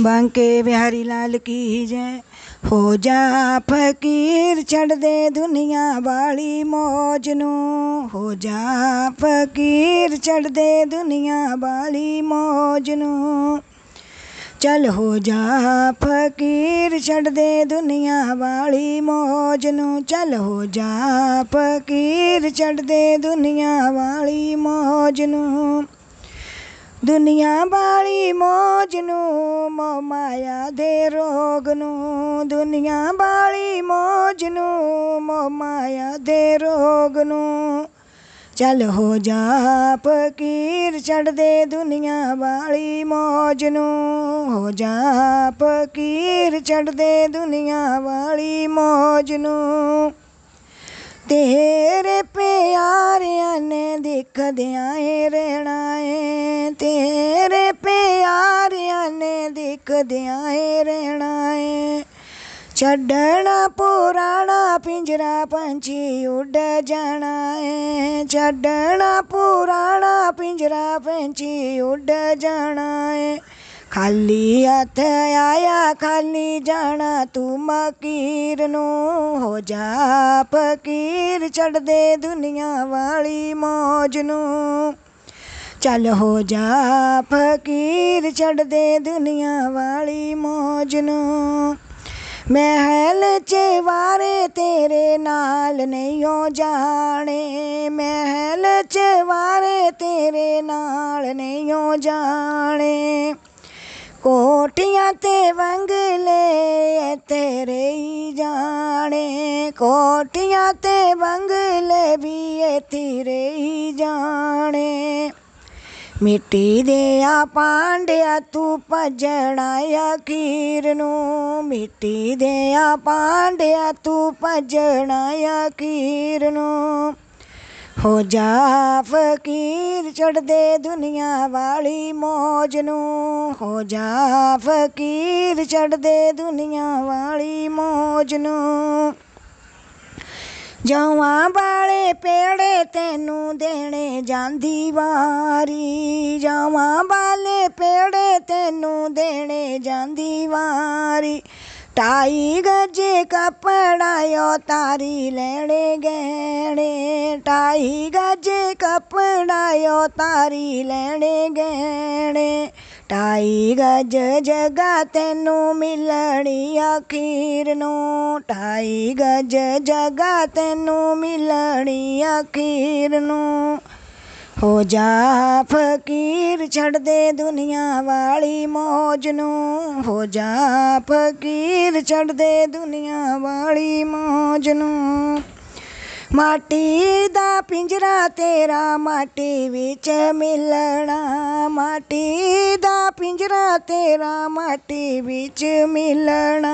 ਬਾਂਕੇ ਬਿਹਾਰੀ ਲਾਲ ਕੀ ਜੈ? ਹੋ ਜਾ ਫਕੀਰ, ਛੱਡ ਦੇ ਦੁਨੀਆ ਵਾਲੀ ਮੌਜ ਨੂੰ। ਹੋ ਜਾ ਫਕੀਰ, ਛੱਡ ਦੇ ਦੁਨੀਆ ਵਾਲੀ ਮੌਜ ਨੂੰ। ਚੱਲ ਹੋ ਜਾ ਫਕੀਰ, ਛੱਡ ਦੇ ਦੁਨੀਆ ਵਾਲੀ ਮੌਜ ਨੂੰ। ਚੱਲ ਹੋ ਜਾ ਫਕੀਰ, ਛੱਡ ਦੇ ਦੁਨੀਆ ਵਾਲੀ ਮੌਜ ਨੂੰ। ਦੁਨੀਆ ਵਾਲੀ ਮੌਜ ਨੂੰ ਮੋ ਮਾਇਆ ਦੇ ਰੋਗ ਨੂੰ, ਦੁਨੀਆ ਵਾਲੀ ਮੌਜ ਨੂੰ ਮੋ ਮਾਇਆ ਦੇ ਰੋਗ ਨੂੰ। ਚੱਲ ਹੋ ਜਾ ਫਕੀਰ ਛੱਡ ਦੇ ਦੁਨੀਆ ਵਾਲੀ ਮੌਜ ਨੂੰ ਹੋ ਜਾ ਫਕੀਰ ਛੱਡ ਦੇ ਦੁਨੀਆ ਵਾਲੀ ਮੌਜ ਨੂੰ ਤੇਰੇ ਪਿਆਰਿਆਂ ਨੇ ਦਿਖਦਿਆਂ ਏ ਰਹਿਣਾ ਏ, ਤੇਰੇ ਪਿਆਰਿਆਂ ਨੇ ਦਿਖਦਿਆਂ ਏ ਰਹਿਣਾ ਏ। ਛੱਡਣਾ ਪੁਰਾਣਾ ਪਿੰਜਰਾ ਪੰਛੀ ਉੱਡ ਜਾਣਾ ਏ। ਛੱਡਣਾ ਪੁਰਾਣਾ ਪਿੰਜਰਾ ਪੰਛੀ ਉੱਡ ਜਾਣਾ ਏ। ਖਾਲੀ ਹੱਥ ਆਇਆ, ਖਾਲੀ ਜਾਣਾ ਤੂੰ ਮਕੀਰ ਨੂੰ। ਹੋ ਜਾ ਫਕੀਰ, ਛੱਡ ਦੇ ਦੁਨੀਆ ਵਾਲੀ ਮੌਜ ਨੂੰ। ਚੱਲ ਹੋ ਜਾ, ਫਕੀਰ ਛੱਡ ਦੇ ਦੁਨੀਆ ਵਾਲੀ ਮੌਜ ਨੂੰ। ਮਹਿਲ ਚ ਵਾਰੇ ਤੇਰੇ ਨਾਲ ਨਹੀਂ ਹੋ ਜਾਣੇ। ਮਹਿਲ ਚ ਵਾਰੇ ਤੇਰੇ ਨਾਲ ਨਹੀਂ ਹੋ ਜਾਣੇ। ਕੋਟੀਆਂ ਤੇ ਬੰਗਲੇ ਤੇਰੇ ਹੀ ਜਾਣੇ। ਕੋਟੀਆਂ ਤੇ ਬੰਗਲੇ ਵੀ ਇਹ ਤੇਰੇ ਹੀ ਜਾਣੇ। ਮਿੱਟੀ ਦੇ ਆ ਪਾਂਡਿਆ ਤੂੰ ਭਜਣਾ ਅਖੀਰ ਨੂੰ। ਮਿੱਟੀ ਦੇ ਆ ਪਾਂਡਿਆ ਤੂੰ ਭਜਣਾ ਅਖੀਰ ਨੂੰ। ਹੋ ਜਾ ਫਕੀਰ ਛੱਡ ਦੇ ਦੁਨੀਆ ਵਾਲੀ ਮੌਜ ਨੂੰ। ਹੋ ਜਾ ਫਕੀਰ ਛੱਡ ਦੇ ਦੁਨੀਆ ਵਾਲੀ ਮੌਜ ਨੂੰ। ਜਵਾਂ ਵਾਲੇ ਪੇੜੇ ਤੈਨੂੰ ਦੇਣੇ ਜਾਂਦੀ ਵਾਰੀ। ਜਵਾਂ ਵਾਲੇ ਪੇੜੇ ਤੈਨੂੰ ਦੇਣੇ ਜਾਂਦੀ ਵਾਰੀ। ਢਾਈ ਗੱਜੇ ਕਪੜਾਇਓ ਤਾਰੀ ਲੈਣੇ ਗਹਿਣੇ। ਢਾਈ ਗੱਜੇ ਕਪੜਾਇਓ ਤਾਰੀ ਲੈਣੇ ਗਹਿਣੇ। ਢਾਈ ਗੱਜ ਜਗਾ ਤੈਨੂੰ ਮਿਲਣੀ ਅਖੀਰ ਨੂੰ। ਢਾਈ ਗੱਜ ਜਗਾ ਤੈਨੂੰ ਮਿਲਣੀ ਅਖੀਰ ਨੂੰ। ਹੋ ਜਾ ਫਕੀਰ ਛੱਡ ਦੇ ਦੁਨੀਆ ਵਾਲੀ ਮੌਜ ਨੂੰ। ਹੋ ਜਾ ਫਕੀਰ ਛੱਡ ਦੇ ਦੁਨੀਆ ਵਾਲੀ ਮੌਜ ਨੂੰ। ਮਾਟੀ ਦਾ ਪਿੰਜਰਾ ਤੇਰਾ ਮਾਟੀ ਵਿੱਚ ਮਿਲਣਾ ਮਾਟੀ ਦਾ ਪਿੰਜਰਾ ਤੇਰਾ ਮਾਟੀ ਵਿੱਚ ਮਿਲਣਾ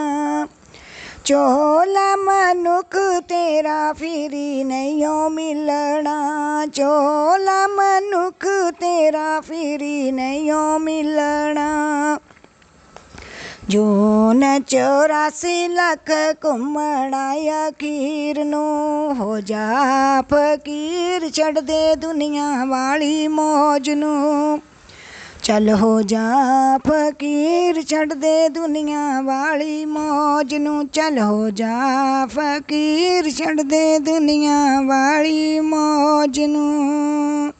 ਚੋਲਾ ਮਨੁੱਖ ਤੇਰਾ ਫਿਰੀ ਨਹੀਂ ਮਿਲਣਾ ਚੋਲਾ ਮਨੁੱਖ ਤੇਰਾ ਫਿਰੀ ਨਹੀਂ ਮਿਲਣਾ ਜੋ ਨ ਚੌਰਾਸੀ ਲੱਖ ਘੁੰਮਣਾ ਅਖੀਰ ਨੂੰ, ਹੋ ਜਾ ਫਕੀਰ ਛੱਡ ਦੇ ਦੁਨੀਆ ਵਾਲੀ ਮੌਜ ਨੂੰ। ਚੱਲ ਹੋ ਜਾ ਫਕੀਰ ਛੱਡ ਦੇ ਦੁਨੀਆ ਵਾਲੀ ਮੌਜ ਨੂੰ, ਚੱਲ ਹੋ ਜਾ ਫਕੀਰ ਛੱਡ ਦੇ ਦੁਨੀਆ ਵਾਲੀ ਮੌਜ ਨੂੰ।